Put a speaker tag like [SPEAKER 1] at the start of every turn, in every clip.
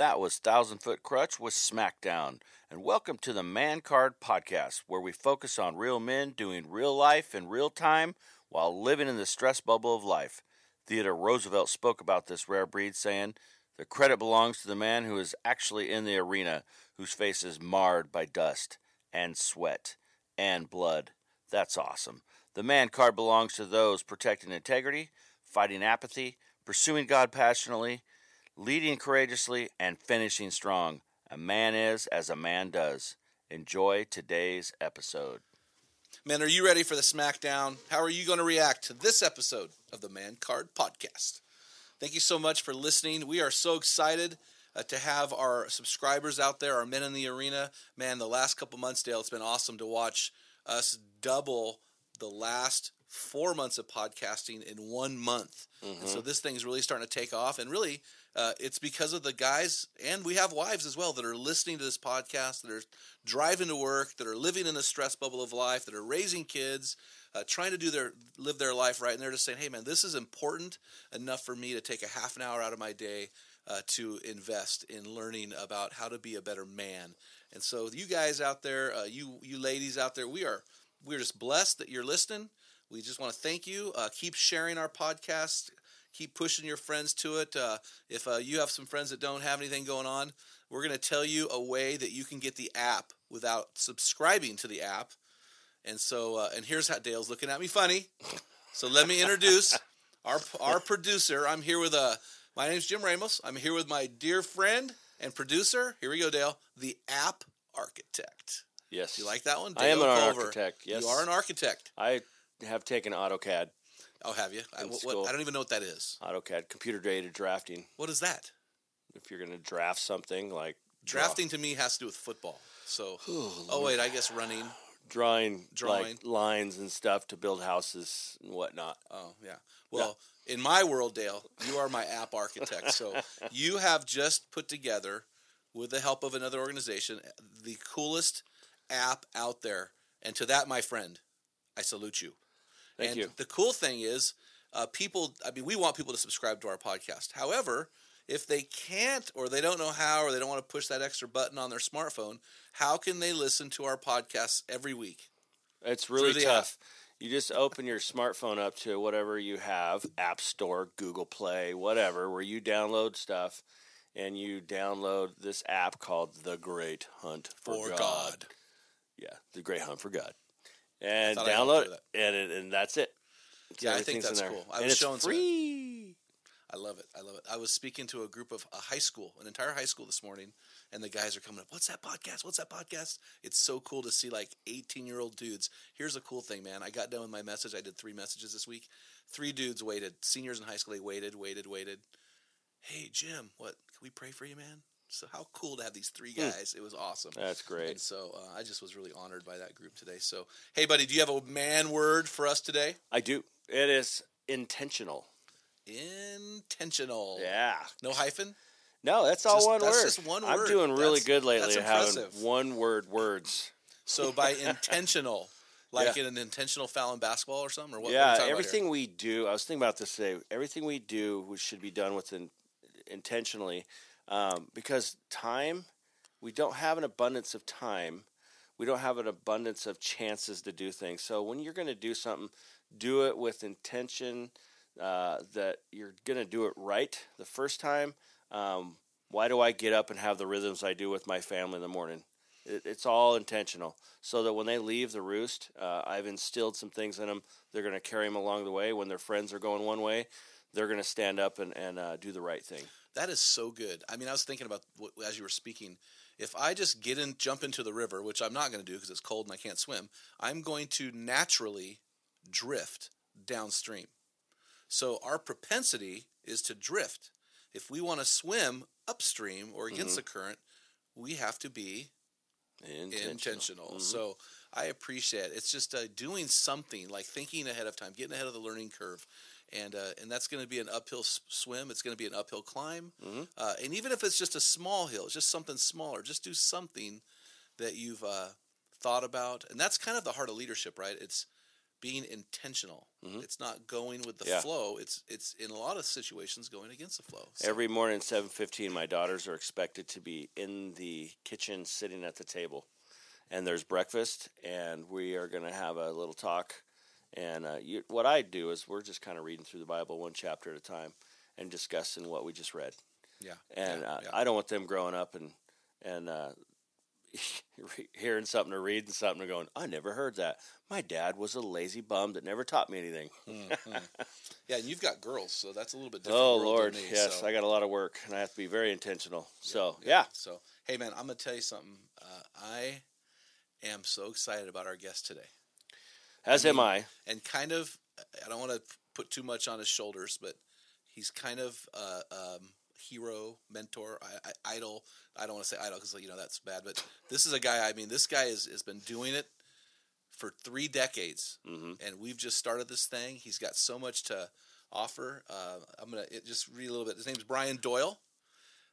[SPEAKER 1] That was Thousand Foot Krutch with Smackdown. And welcome to the Man Card Podcast, where we focus on real men doing real life in real time while living in the stress bubble of life. Theodore Roosevelt spoke about this rare breed, saying, The credit belongs to the man who is actually in the arena, whose face is marred by dust and sweat and blood. That's awesome. The man card belongs to those protecting integrity, fighting apathy, pursuing God passionately, leading courageously, and finishing strong. A man is as a man does. Enjoy today's episode.
[SPEAKER 2] Men, are you ready for the SmackDown? How are you going to react to this episode of the Man Card Podcast? Thank you so much for listening. We are so excited uh, to have our subscribers out there, our men in the arena. Man, the last couple months, Dale, it's been awesome to watch us double the last four months of podcasting in one month. And so this thing's really starting to take off. And really, uh, it's because of the guys, and we have wives as well, that are listening to this podcast, that are driving to work, that are living in the stress bubble of life, that are raising kids, uh, trying to do their live their life right, and they're just saying, "Hey, man, this is important enough for me to take a half an hour out of my day uh, to invest in learning about how to be a better man." And so, you guys out there, uh, you you ladies out there, we are we're just blessed that you're listening. We just want to thank you. Uh, keep sharing our podcast. Keep pushing your friends to it. Uh, if uh, you have some friends that don't have anything going on, we're going to tell you a way that you can get the app without subscribing to the app. And so, uh, and here's how Dale's looking at me funny. So let me introduce our our producer. I'm here with a. my name's Jim Ramos. I'm here with my dear friend and producer. Here we go, Dale, the app architect.
[SPEAKER 1] Yes.
[SPEAKER 2] You like that one?
[SPEAKER 1] I am
[SPEAKER 2] Dale
[SPEAKER 1] an
[SPEAKER 2] Culver.
[SPEAKER 1] architect, yes.
[SPEAKER 2] You are an architect.
[SPEAKER 1] I have taken AutoCAD.
[SPEAKER 2] Oh, have you? I, what- I don't even know what that is.
[SPEAKER 1] AutoCAD, computer aided drafting.
[SPEAKER 2] What is that?
[SPEAKER 1] If you're going to draft something like draw-
[SPEAKER 2] Drafting to me has to do with football. So, oh wait, I guess running.
[SPEAKER 1] drawing,
[SPEAKER 2] Drawing.
[SPEAKER 1] like lines and stuff to build houses and whatnot.
[SPEAKER 2] Oh yeah. Well, in my world, Dale, you are my app architect. So you have just put together, with the help of another organization, the coolest app out there. And to that, my friend, I salute you.
[SPEAKER 1] Thank
[SPEAKER 2] and
[SPEAKER 1] you.
[SPEAKER 2] The cool thing is, uh, people. I mean, we want people to subscribe to our podcast. However, if they can't, or they don't know how, or they don't want to push that extra button on their smartphone, how can they listen to our podcasts every week?
[SPEAKER 1] It's really tough. You just open your smartphone up to whatever you have App Store, Google Play, whatever, where you download stuff, and you download this app called The Great Hunt for,
[SPEAKER 2] For
[SPEAKER 1] God.
[SPEAKER 2] God.
[SPEAKER 1] Yeah, The Great Hunt for God. And
[SPEAKER 2] thought I helped
[SPEAKER 1] download it, and, it, and that's it.
[SPEAKER 2] Yeah, I think that's cool. I
[SPEAKER 1] and
[SPEAKER 2] was
[SPEAKER 1] it's
[SPEAKER 2] showing
[SPEAKER 1] free.
[SPEAKER 2] I love it. I love it. I was speaking to a group of a high school, an entire high school this morning, and the guys are coming up. What's that podcast? What's that podcast? It's so cool to see like 18 year old dudes. Here's a cool thing, man. I got done with my message. I did three messages this week. Three dudes waited. Seniors in high school, they waited, waited, waited. Hey, Jim, what? Can we pray for you, man? So how cool to have these three guys. It was awesome.
[SPEAKER 1] That's great.
[SPEAKER 2] And so uh, I just was really honored by that group today. So, hey, buddy, do you have a man word for us today?
[SPEAKER 1] I do. It is intentional.
[SPEAKER 2] Intentional.
[SPEAKER 1] Yeah.
[SPEAKER 2] No hyphen?
[SPEAKER 1] No, that's all
[SPEAKER 2] Just-
[SPEAKER 1] one
[SPEAKER 2] that's
[SPEAKER 1] word.
[SPEAKER 2] just one word.
[SPEAKER 1] I'm doing really
[SPEAKER 2] That's-
[SPEAKER 1] good lately
[SPEAKER 2] that's
[SPEAKER 1] at having one word words.
[SPEAKER 2] So by intentional, like
[SPEAKER 1] Yeah.
[SPEAKER 2] in an intentional foul in basketball or something, or what?
[SPEAKER 1] yeah,
[SPEAKER 2] we talking about
[SPEAKER 1] everything we do. I was thinking about this today. Everything we do which should be done with in, intentionally, um, because time. We don't have an abundance of time. we don't have an abundance of chances to do things. So when you're going to do something, do it with intention uh, that you're going to do it right the first time. Um, why do I get up and have the rhythms I do with my family in the morning? It, it's all intentional, so that when they leave the roost, uh, I've instilled some things in them. They're going to carry them along the way. When their friends are going one way, they're going to stand up and, and uh, do the right thing.
[SPEAKER 2] That is so good. I mean, I was thinking about as you were speaking. If I just get in, jump into the river, which I'm not going to do because it's cold and I can't swim, I'm going to naturally drift downstream. So our propensity is to drift. If we want to swim upstream or against the current, we have to be
[SPEAKER 1] Intentional.
[SPEAKER 2] intentional.
[SPEAKER 1] Mhm.
[SPEAKER 2] So I appreciate it. It's just uh, doing something like thinking ahead of time, getting ahead of the learning curve, and uh, and that's going to be an uphill s- swim. It's going to be an uphill climb,
[SPEAKER 1] Mhm.
[SPEAKER 2] uh, and even if it's just a small hill, it's just something smaller. Just do something that you've uh, thought about, and that's kind of the heart of leadership, right? It's being intentional.
[SPEAKER 1] Mhm.
[SPEAKER 2] It's not going with the
[SPEAKER 1] Yeah.
[SPEAKER 2] flow. It's it's in a lot of situations going against the flow. So-
[SPEAKER 1] Every morning, seven fifteen, my daughters are expected to be in the kitchen, sitting at the table, and there's breakfast, and we are going to have a little talk. And uh, you, what I do is we're just kind of reading through the Bible one chapter at a time, and discussing what we just read.
[SPEAKER 2] yeah,
[SPEAKER 1] And
[SPEAKER 2] yeah,
[SPEAKER 1] uh,
[SPEAKER 2] yeah.
[SPEAKER 1] I don't want them growing up and and uh, hearing something or reading something and going, I never heard that. My dad was a lazy bum that never taught me anything.
[SPEAKER 2] yeah, and you've got girls, so that's a little bit different.
[SPEAKER 1] Oh Lord,
[SPEAKER 2] me,
[SPEAKER 1] yes,
[SPEAKER 2] so-
[SPEAKER 1] I got a lot of work, and I have to be very intentional. So yeah,
[SPEAKER 2] So, hey, man, I'm going to tell you something. Uh, I am so excited about our guest today.
[SPEAKER 1] As am I.
[SPEAKER 2] And kind of, I don't want to put too much on his shoulders, but he's kind of uh, um, hero, mentor, I, I, idol. I don't want to say idol because, you know, that's bad. But this is a guy, I mean, this guy is, has been doing it for three decades.
[SPEAKER 1] hmm
[SPEAKER 2] And we've just started this thing. He's got so much to offer. Uh, I'm going to just read a little bit. His name's Brian Doyle.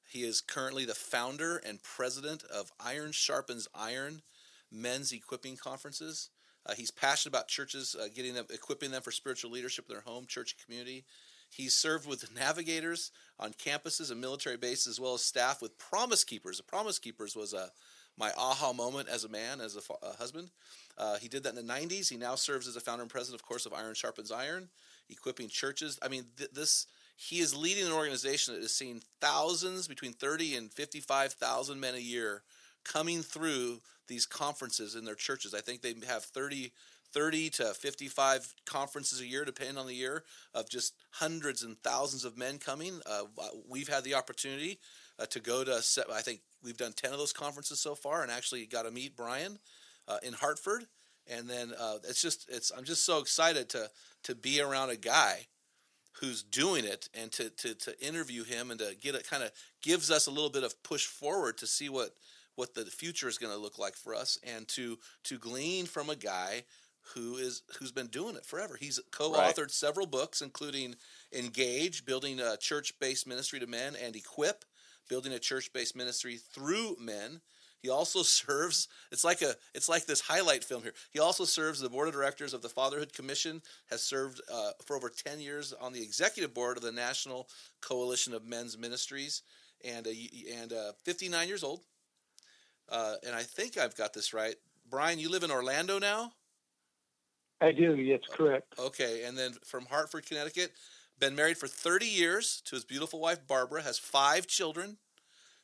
[SPEAKER 2] He is currently the founder and president of Iron Sharpens Iron men's equipping conferences. Uh, he's passionate about churches uh, getting them, equipping them for spiritual leadership in their home, church, community. He's served with navigators on campuses and military bases, as well as staff with Promise Keepers. The Promise Keepers was a my aha moment as a man, as a, a husband. Uh, he did that in the 90s. He now serves as a founder and president, of course, of Iron Sharpens Iron, equipping churches. I mean, th- this he is leading an organization that is seeing thousands, between 30 and 55,000 men a year coming through these conferences in their churches. I think they have 30, 30 to 55 conferences a year, depending on the year, of just hundreds and thousands of men coming. Uh, we've had the opportunity uh, to go to, I think we've done 10 of those conferences so far and actually got to meet Brian uh, in Hartford. And then uh, it's just, it's, I'm just so excited to, to be around a guy who's doing it and to, to, to interview him and to get it kind of gives us a little bit of push forward to see what what the future is going to look like for us and to to glean from a guy who is who's been doing it forever. He's co-authored several books including Engage, building a church-based ministry to men and Equip, building a church-based ministry through men. He also serves. It's like a. It's like this highlight film here. He also serves the board of directors of the Fatherhood Commission. Has served uh, for over ten years on the executive board of the National Coalition of Men's Ministries, and y- and uh, 59 years old. Uh, and I think I've got this right. Brian, you live in Orlando now.
[SPEAKER 3] I do. Yes, correct.
[SPEAKER 2] Okay, and then from Hartford, Connecticut. Been married for 30 years to his beautiful wife Barbara. Has five children.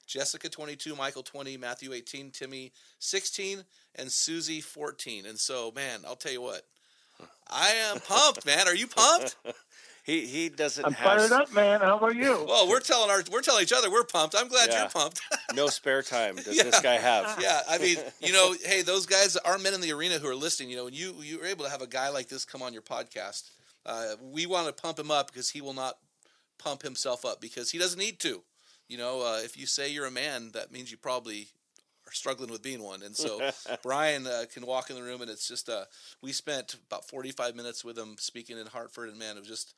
[SPEAKER 2] Jessica 22, Michael 20, Matthew 18, Timmy 16, and Susie 14. And so, man, I'll tell you what. I am pumped, man. Are you pumped?
[SPEAKER 1] He he doesn't
[SPEAKER 3] I'm
[SPEAKER 1] have
[SPEAKER 3] fired up, man. How about you?
[SPEAKER 2] Well, we're telling our we're telling each other we're pumped. I'm glad
[SPEAKER 1] Yeah.
[SPEAKER 2] you're pumped.
[SPEAKER 1] no spare time. Does
[SPEAKER 2] Yeah.
[SPEAKER 1] this guy have?
[SPEAKER 2] yeah, I mean, you know, hey, those guys, our men in the arena who are listening, you know, when you you're able to have a guy like this come on your podcast, uh, we want to pump him up because he will not pump himself up because he doesn't need to. You know, uh, if you say you're a man, that means you probably are struggling with being one. And so Brian uh, can walk in the room, and it's just uh, we spent about 45 minutes with him speaking in Hartford, and man, it was just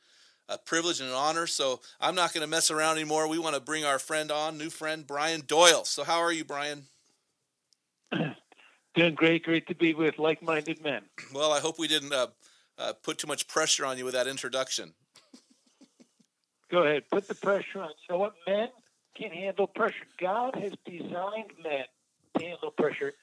[SPEAKER 2] a privilege and an honor. So I'm not going to mess around anymore. We want to bring our friend on, new friend Brian Doyle. So how are you, Brian?
[SPEAKER 3] Doing great. Great to be with like-minded men.
[SPEAKER 2] Well, I hope we didn't uh, uh, put too much pressure on you with that introduction.
[SPEAKER 3] Go ahead. Put the pressure on. You know what? Men can handle pressure. God has designed men to handle pressure.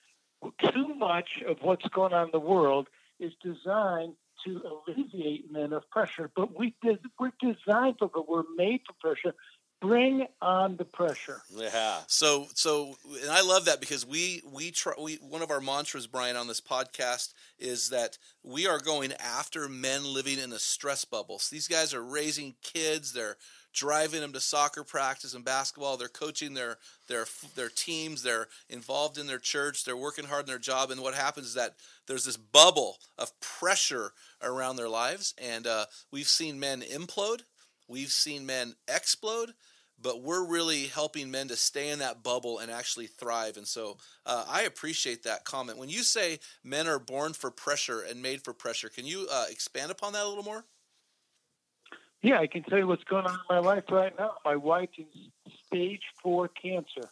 [SPEAKER 3] too much of what's going on in the world is designed to alleviate men of pressure. But we did, we're designed for it. We're made for pressure. Bring on the pressure.
[SPEAKER 1] Yeah.
[SPEAKER 2] So so and I love that because we we try we one of our mantras Brian on this podcast is that we are going after men living in a stress bubble. So these guys are raising kids, they're driving them to soccer practice and basketball, they're coaching their their their teams, they're involved in their church, they're working hard in their job. And what happens is that there's this bubble of pressure around their lives. And uh, we've seen men implode, we've seen men explode. But we're really helping men to stay in that bubble and actually thrive. And so uh, I appreciate that comment. When you say men are born for pressure and made for pressure, can you uh, expand upon that a little more?
[SPEAKER 3] Yeah, I can tell you what's going on in my life right now. My wife is stage four cancer.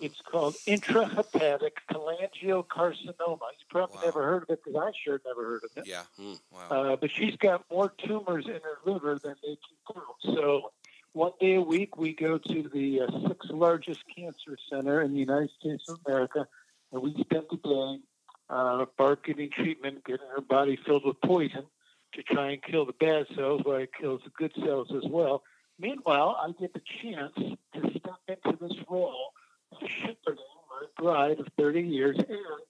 [SPEAKER 3] It's called intrahepatic cholangiocarcinoma. You probably
[SPEAKER 2] Wow.
[SPEAKER 3] never heard of it because I sure never heard of it.
[SPEAKER 2] Yeah.
[SPEAKER 1] Mm.
[SPEAKER 2] Wow.
[SPEAKER 3] Uh, but she's got more tumors in her liver than they can count. So one day a week, we go to the uh, sixth largest cancer center in the United States of America, and we spend the day uh, Barb getting treatment, getting her body filled with poison to try and kill the bad cells while it kills the good cells as well. Meanwhile, I get the chance to step into this role of shepherding my bride of 30 years and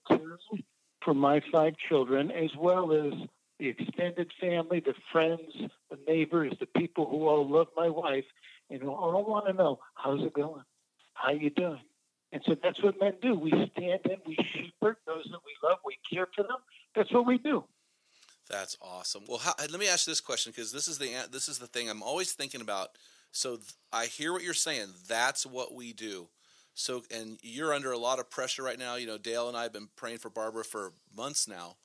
[SPEAKER 3] caring for my five children, as well as the extended family, the friends, the neighbors, the people who all love my wife, and who all want to know how's it going, how you doing. And so that's what men do. We stand in, we shepherd those that we love, we care for them. That's what we do.
[SPEAKER 2] That's awesome. Well, how, let me ask you this question because this is the this is the thing I'm always thinking about. So th- I hear what you're saying. That's what we do. So and you're under a lot of pressure right now. You know, Dale and I have been praying for Barbara for months now.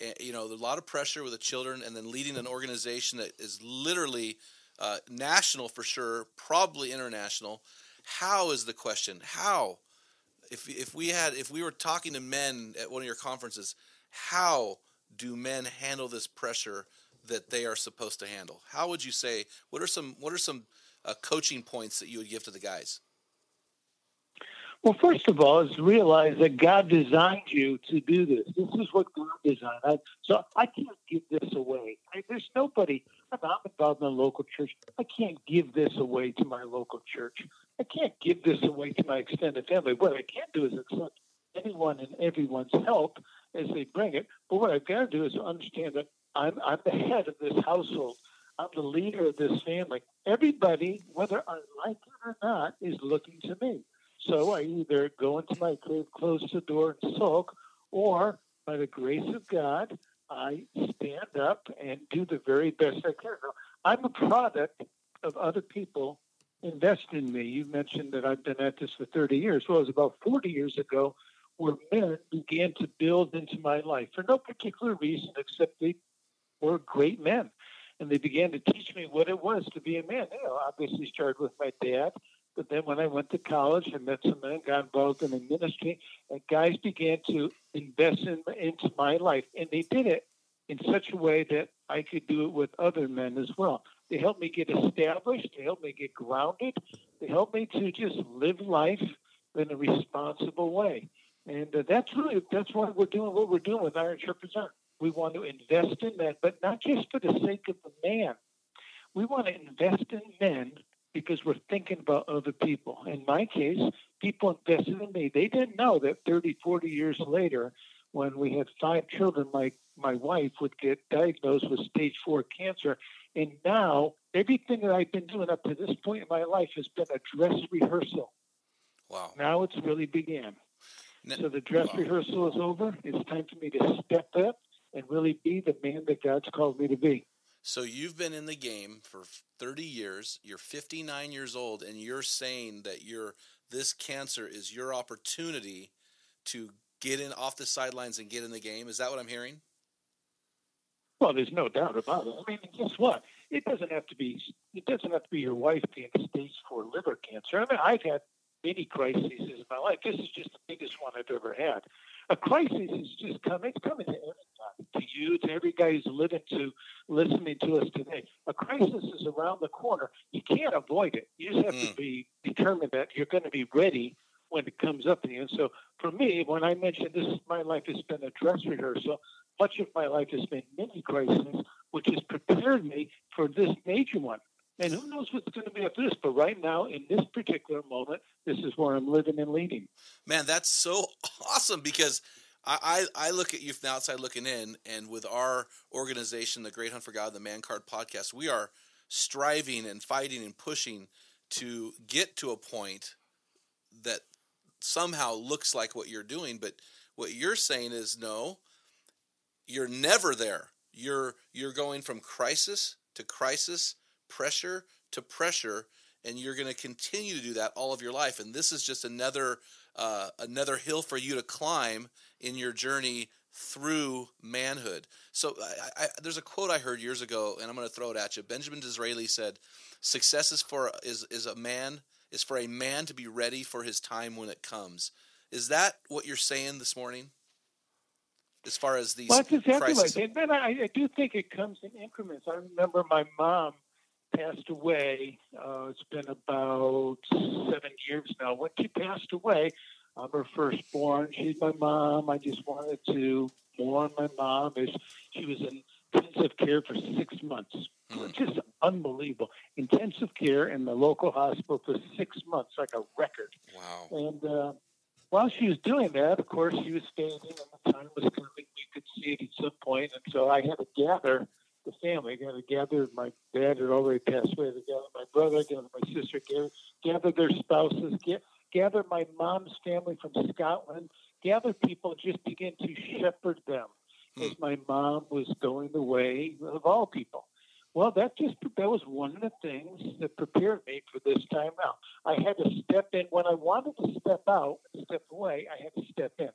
[SPEAKER 2] And, you know, a lot of pressure with the children, and then leading an organization that is literally uh, national for sure, probably international. How is the question? How? If if we had if we were talking to men at one of your conferences, how do men handle this pressure that they are supposed to handle? How would you say? What are some What are some uh, coaching points that you would give to the guys?
[SPEAKER 3] Well, first of all, is realize that God designed you to do this. This is what God designed. I, so I can't give this away. I, there's nobody. I'm I'm involved in a local church. I can't give this away to my local church. I can't give this away to my extended family. What I can do is accept anyone and everyone's help as they bring it. But what I've got to do is understand that I'm, I'm the head of this household. I'm the leader of this family. Everybody, whether I like it or not, is looking to me. So I either go into my cave, close the door, and sulk, or by the grace of God, I stand up and do the very best I can. I'm a product of other people invest in me. You mentioned that I've been at this for 30 years. Well, it was about 40 years ago where men began to build into my life for no particular reason except they were great men. And they began to teach me what it was to be a man. You know, obviously started with my dad, but then when I went to college, I met some men, got involved in the ministry, and guys began to invest in, into my life. And they did it in such a way that I could do it with other men as well. They helped me get established. They helped me get grounded. They helped me to just live life in a responsible way. And uh, that's really that's why we're doing what we're doing with Iron Sharpens Iron. We want to invest in men, but not just for the sake of the man. We want to invest in men because we're thinking about other people. In my case, people invested in me. They didn't know that 30, 40 years later, when we had five children, my, my wife would get diagnosed with stage four cancer. And now everything that I've been doing up to this point in my life has been a dress rehearsal.
[SPEAKER 2] Wow.
[SPEAKER 3] Now it's really began. So the dress
[SPEAKER 2] wow.
[SPEAKER 3] rehearsal is over. It's time for me to step up and really be the man that God's called me to be.
[SPEAKER 2] So you've been in the game for 30 years. You're 59 years old, and you're saying that you're this cancer is your opportunity to get in off the sidelines and get in the game. Is that what I'm hearing?
[SPEAKER 3] Well, there's no doubt about it. I mean, guess what? It doesn't have to be. It doesn't have to be your wife being stage four liver cancer. I mean, I've had many crises in my life. This is just the biggest one I've ever had. A crisis is just coming. It's coming to everybody, to you, to every guy who's living to listening to us today. A crisis is around the corner. You can't avoid it. You just have
[SPEAKER 2] Mm.
[SPEAKER 3] to be determined that you're going to be ready when it comes up to you. And so for me, when I mentioned this, my life has been a dress rehearsal. Much of my life has been mini crises, which has prepared me for this major one. And who knows what's going to be after this? But right now, in this particular moment, this is where I'm living and leading.
[SPEAKER 2] Man, that's so awesome because I, I, I look at you from the outside looking in, and with our organization, the Great Hunt for God, the Man Card Podcast, we are striving and fighting and pushing to get to a point that somehow looks like what you're doing. But what you're saying is no, you're never there. You're you're going from crisis to crisis, pressure to pressure, and you're going to continue to do that all of your life. And this is just another uh, another hill for you to climb in your journey through manhood. So I, I, there's a quote I heard years ago, and I'm going to throw it at you. Benjamin Disraeli said, "Success is for is is a man is for a man to be ready for his time when it comes." Is that what you're saying this morning? As far as these
[SPEAKER 3] Well, that's exactly
[SPEAKER 2] crises?
[SPEAKER 3] then I, I do think it comes in increments. I remember my mom passed away. Uh, it's been about seven years now. When she passed away, I'm her firstborn. She's my mom. I just wanted to mourn my mom. As she was in intensive care for six months. Just unbelievable. Intensive care in the local hospital for six months, like a record.
[SPEAKER 2] Wow.
[SPEAKER 3] And uh, while she was doing that, of course, she was staying in, and the time was coming. We could see it at some point, and so I had to gather the family. I had to gather. My dad had already passed away. I had to gather my brother, gather my sister, gather, gather their spouses, get, gather my mom's family from Scotland, gather people, just begin to shepherd them hmm. as my mom was going the way of all people. Well, that just that was one of the things that prepared me for this time out. I had to step in when I wanted to step out, step away. I had to step in.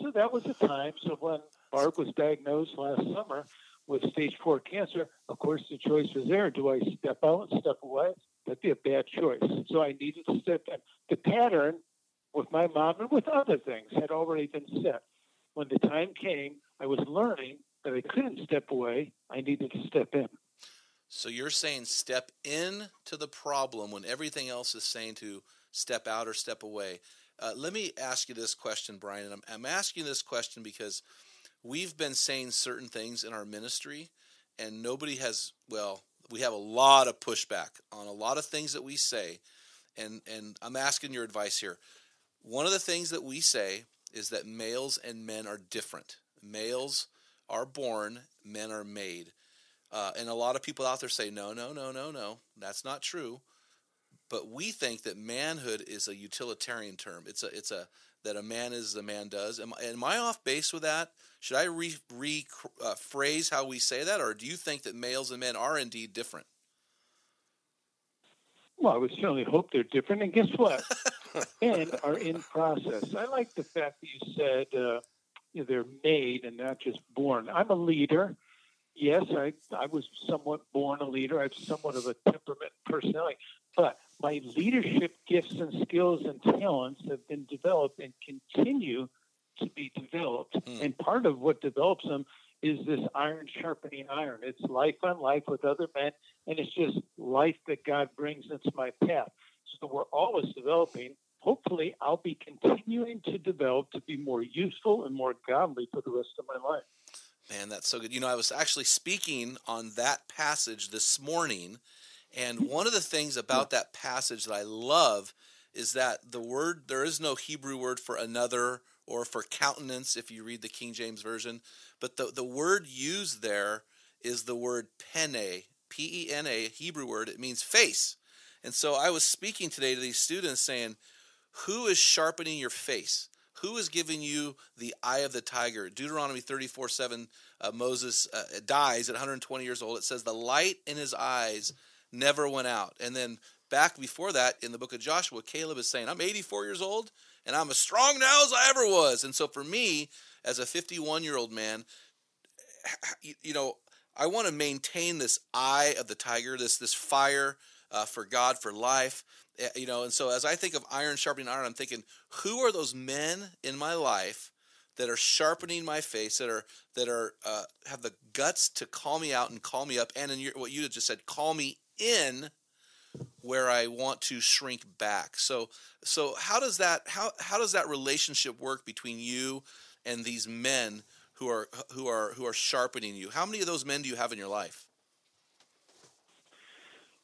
[SPEAKER 3] So that was the time. So when Barb was diagnosed last summer with stage four cancer, of course the choice was there: do I step out step away? That'd be a bad choice. So I needed to step in. The pattern with my mom and with other things had already been set. When the time came, I was learning that I couldn't step away. I needed to step in.
[SPEAKER 2] So you're saying step in to the problem when everything else is saying to step out or step away. Uh, let me ask you this question, Brian. And I'm, I'm asking this question because we've been saying certain things in our ministry, and nobody has. Well, we have a lot of pushback on a lot of things that we say, and and I'm asking your advice here. One of the things that we say is that males and men are different. Males are born, men are made. Uh, and a lot of people out there say, no, no, no, no, no, that's not true. But we think that manhood is a utilitarian term. It's a, it's a that a man is a man does. Am, am I off base with that? Should I re, re uh, phrase how we say that, or do you think that males and men are indeed different?
[SPEAKER 3] Well, I would certainly hope they're different. And guess what? and are in process. I like the fact that you said uh, you know, they're made and not just born. I'm a leader. Yes, I, I was somewhat born a leader. I have somewhat of a temperament personality. But my leadership gifts and skills and talents have been developed and continue to be developed.
[SPEAKER 2] Hmm.
[SPEAKER 3] And part of what develops them is this iron sharpening iron. It's life on life with other men, and it's just life that God brings into my path. So we're always developing. Hopefully, I'll be continuing to develop to be more useful and more godly for the rest of my life.
[SPEAKER 2] Man, that's so good. You know, I was actually speaking on that passage this morning, and one of the things about that passage that I love is that the word there is no Hebrew word for another or for countenance if you read the King James version, but the the word used there is the word pene, P E N A, Hebrew word. It means face. And so I was speaking today to these students saying, who is sharpening your face? Who is giving you the eye of the tiger? Deuteronomy 34 7, uh, Moses uh, dies at 120 years old. It says, The light in his eyes never went out. And then back before that, in the book of Joshua, Caleb is saying, I'm 84 years old and I'm as strong now as I ever was. And so for me, as a 51 year old man, you, know, I want to maintain this eye of the tiger, this this fire uh, for God, for life. Eh, You know, and so as I think of iron sharpening iron, I'm thinking, who are those men in my life that are sharpening my face, that are that are uh, have the guts to call me out and call me up, and in your, what you just said, call me in where I want to shrink back. So so how does that how how does that relationship work between you and these men who are who are who are sharpening you? How many of those men do you have in your life?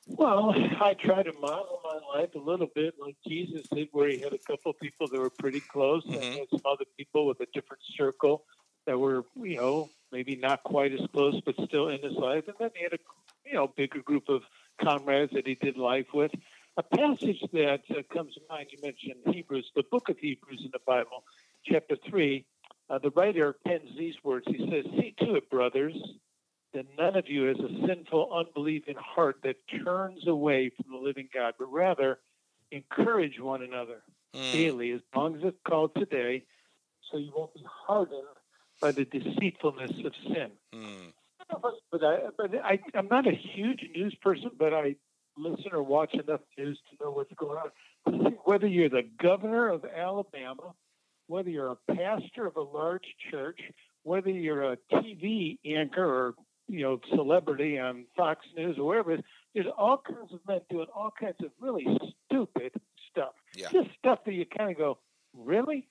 [SPEAKER 3] Well, I try to model my life a little bit like Jesus did, where he had a couple of people that were pretty close, and
[SPEAKER 2] Mhm.
[SPEAKER 3] he had some other people with a different circle that were, you know, maybe not quite as close, but still in his life. And then he had a, you know, bigger group of comrades that he did life with. A passage that uh, comes to mind, you mentioned Hebrews, the book of Hebrews in the Bible, chapter 3. Uh, the writer pens these words. He says, See to it, brothers, that none of you has a sinful, unbelieving heart that turns away from the living God, but rather encourage one another
[SPEAKER 2] Mm,
[SPEAKER 3] daily, as long as it's called today, so you won't be hardened by the deceitfulness of sin.
[SPEAKER 2] mm,
[SPEAKER 3] But I, but I, I'm not a huge news person, but I listen or watch enough news to know what's going on. Whether you're the governor of Alabama, whether you're a pastor of a large church, whether you're a TV anchor or you know celebrity on Fox News or wherever, is, there's all kinds of men doing all kinds of really stupid stuff.
[SPEAKER 2] Yeah.
[SPEAKER 3] Just stuff that you kind of go, really?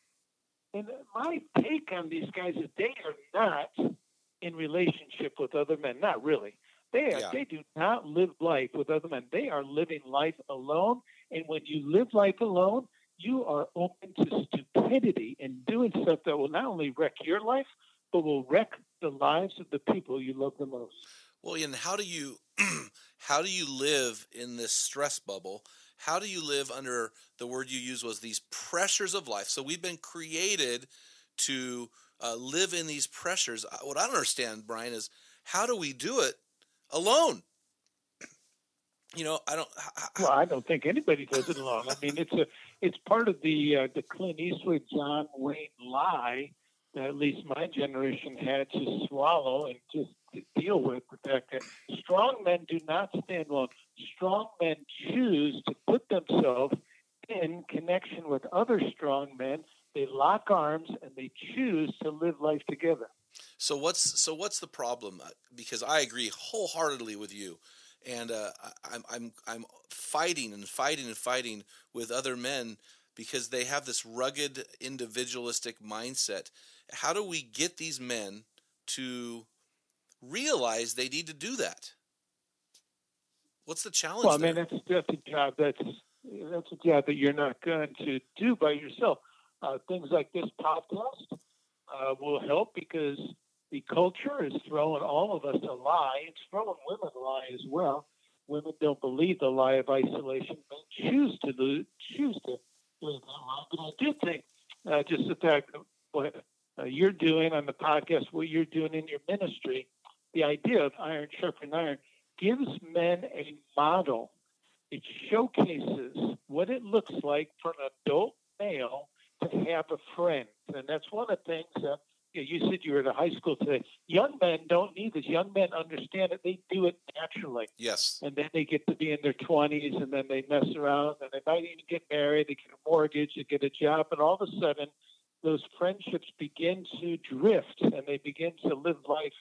[SPEAKER 3] And my take on these guys is they are not in relationship with other men. Not really. They are,
[SPEAKER 2] Yeah.
[SPEAKER 3] they do not live life with other men. They are living life alone. And when you live life alone, you are open to stupidity and doing stuff that will not only wreck your life, but will wreck the lives of the people you love the most.
[SPEAKER 2] Well, and how do you how do you live in this stress bubble? How do you live under the word you use was these pressures of life? So we've been created to uh, live in these pressures. Uh, What I don't understand, Brian, is how do we do it alone? You know, I don't. h-
[SPEAKER 3] Well, I don't think anybody does it alone. I mean, it's a it's part of the uh, the Clint Eastwood John Wayne lie that at least my generation had to swallow and just deal with the fact that strong men do not stand alone. Strong men choose to put themselves in connection with other strong men. They lock arms and they choose to live life together.
[SPEAKER 2] So what's so what's the problem? Uh, Because I agree wholeheartedly with you, and uh, I'm I'm I'm fighting and fighting and fighting with other men because they have this rugged individualistic mindset. How do we get these men to realize they need to do that? What's the challenge?
[SPEAKER 3] Well, I
[SPEAKER 2] there?
[SPEAKER 3] mean, that's that's a job that's that's a job that you're not going to do by yourself. Uh, things like this podcast uh, will help because the culture is throwing all of us a lie. It's throwing women a lie as well. Women don't believe the lie of isolation. Men choose to lo- choose to live that lie. But I do think uh, just the fact that what uh, you're doing on the podcast, what you're doing in your ministry, the idea of iron sharpening iron gives men a model. It showcases what it looks like for an adult male to have a friend. And that's one of the things that you, know, you said you were at a high school today. Young men don't need this. Young men understand it. They do it naturally.
[SPEAKER 2] yes,
[SPEAKER 3] And then they get to be in their 20s and then they mess around and they might even get married, they get a mortgage, they get a job. And all of a sudden, those friendships begin to drift and they begin to live life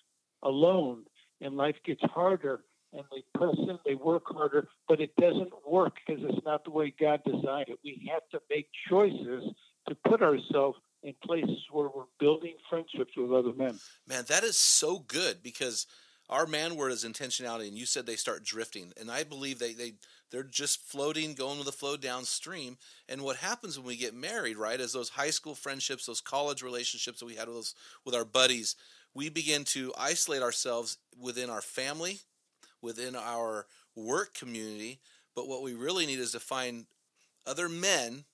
[SPEAKER 3] alone. And life gets harder and they press in, they work harder, but it doesn't work because it's not the way God designed it. We have to make choices to put ourselves in places where we're building friendships with other men.
[SPEAKER 2] man, that is so good because our man word is intentionality, and you said they start drifting, and I believe they they they're just floating, going with the flow downstream. And what happens when we get married, right, is those high school friendships, those college relationships that we had with those with our buddies, we begin to isolate ourselves within our family, within our work community. But what we really need is to find other men.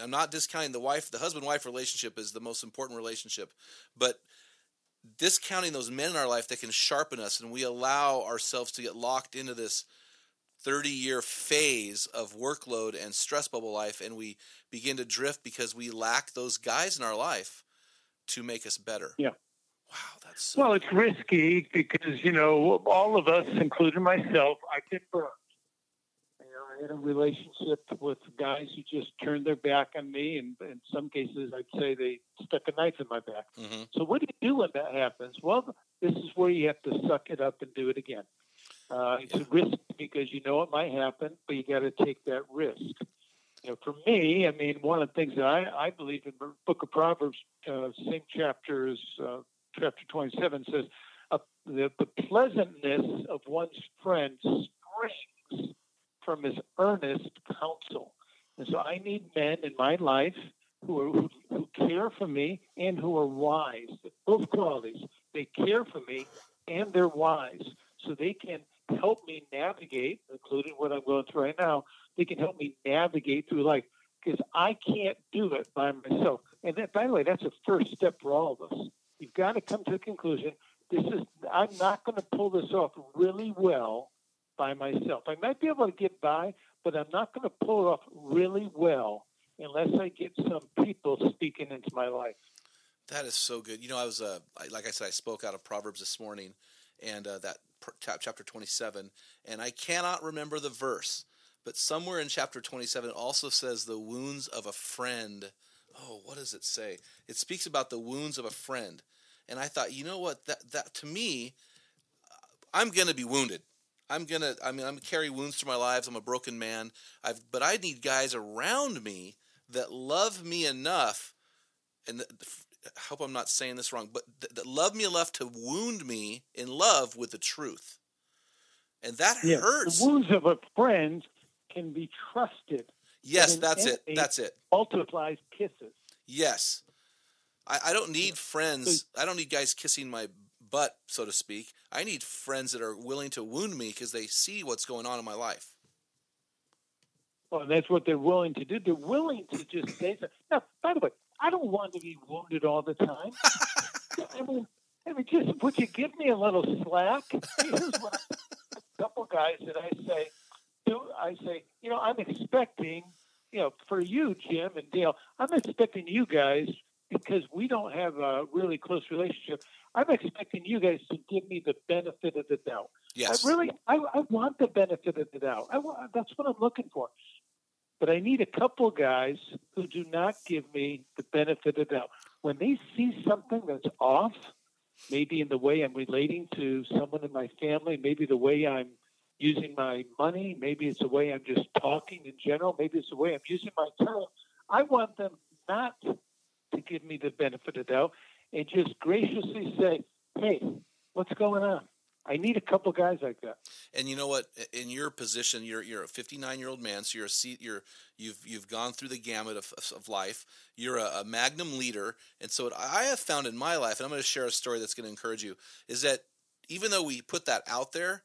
[SPEAKER 2] I'm not discounting the wife, the husband wife relationship is the most important relationship, but discounting those men in our life that can sharpen us and we allow ourselves to get locked into this 30 year phase of workload and stress bubble life and we begin to drift because we lack those guys in our life to make us better.
[SPEAKER 3] Yeah.
[SPEAKER 2] Wow, that's so
[SPEAKER 3] Well, it's risky because, you know, all of us, including myself, I've been burned. You know, I had a relationship with guys who just turned their back on me, and in some cases, I'd say they stuck a knife in my back.
[SPEAKER 2] Mhm.
[SPEAKER 3] So, what do you do when that happens? Well, this is where you have to suck it up and do it again. Uh, it's a risk because you know it might happen, but you got to take that risk. You know, for me, I mean, one of the things that I, I believe in the Book of Proverbs, uh, same chapter as uh, chapter 27 says, uh, the, the pleasantness of one's friend springs from his earnest counsel. And so I need men in my life who, are, who, who care for me and who are wise. Both qualities. They care for me and they're wise. So they can help me navigate, including what I'm going through right now. They can help me navigate through life because I can't do it by myself. And that, by the way, that's a first step for all of us. You've got to come to the conclusion this is I'm not going to pull this off really well by myself. I might be able to get by, but I'm not going to pull it off really well unless I get some people speaking into my life.
[SPEAKER 2] That is so good. You know, I was uh, like I said, I spoke out of Proverbs this morning, and uh, that chapter twenty-seven, and I cannot remember the verse, but somewhere in chapter twenty-seven it also says the wounds of a friend. Oh, what does it say? It speaks about the wounds of a friend, and I thought, you know what? That that to me, I'm gonna be wounded. I'm gonna. I mean, I'm gonna carry wounds through my lives. I'm a broken man. I've, but I need guys around me that love me enough, and I hope I'm not saying this wrong, but that, that love me enough to wound me in love with the truth, and that
[SPEAKER 3] Yeah,
[SPEAKER 2] hurts.
[SPEAKER 3] The wounds of a friend can be trusted.
[SPEAKER 2] yes, that's it. That's it.
[SPEAKER 3] Multiplies kisses.
[SPEAKER 2] Yes. I, I don't need friends. I don't need guys kissing my butt, so to speak. I need friends that are willing to wound me because they see what's going on in my life.
[SPEAKER 3] Well, and that's what they're willing to do. They're willing to just say so. Now, by the way, I don't want to be wounded all the time. I mean, I mean, just would you give me a little slack? Here's what I, a couple guys that I say, do I say, you know, I'm expecting, you know, for you, Jim and Dale, I'm expecting you guys because we don't have a really close relationship. I'm expecting you guys to give me the benefit of the doubt.
[SPEAKER 2] Yes.
[SPEAKER 3] I really, I, I want the benefit of the doubt. I want, that's what I'm looking for. But I need a couple guys who do not give me the benefit of the doubt. When they see something that's off, maybe in the way I'm relating to someone in my family, maybe the way I'm using my money, maybe it's the way I'm just talking in general, maybe it's the way I'm using my time. I want them not to give me the benefit of the doubt and just graciously say, hey, what's going on? I need a couple guys like that.
[SPEAKER 2] And you know what? In your position, you're you're a 59 year old man, so you're a seat. You're you've you've gone through the gamut of, of life. You're a, a magnum leader, and so what I have found in my life, and I'm going to share a story that's going to encourage you, is that even though we put that out there,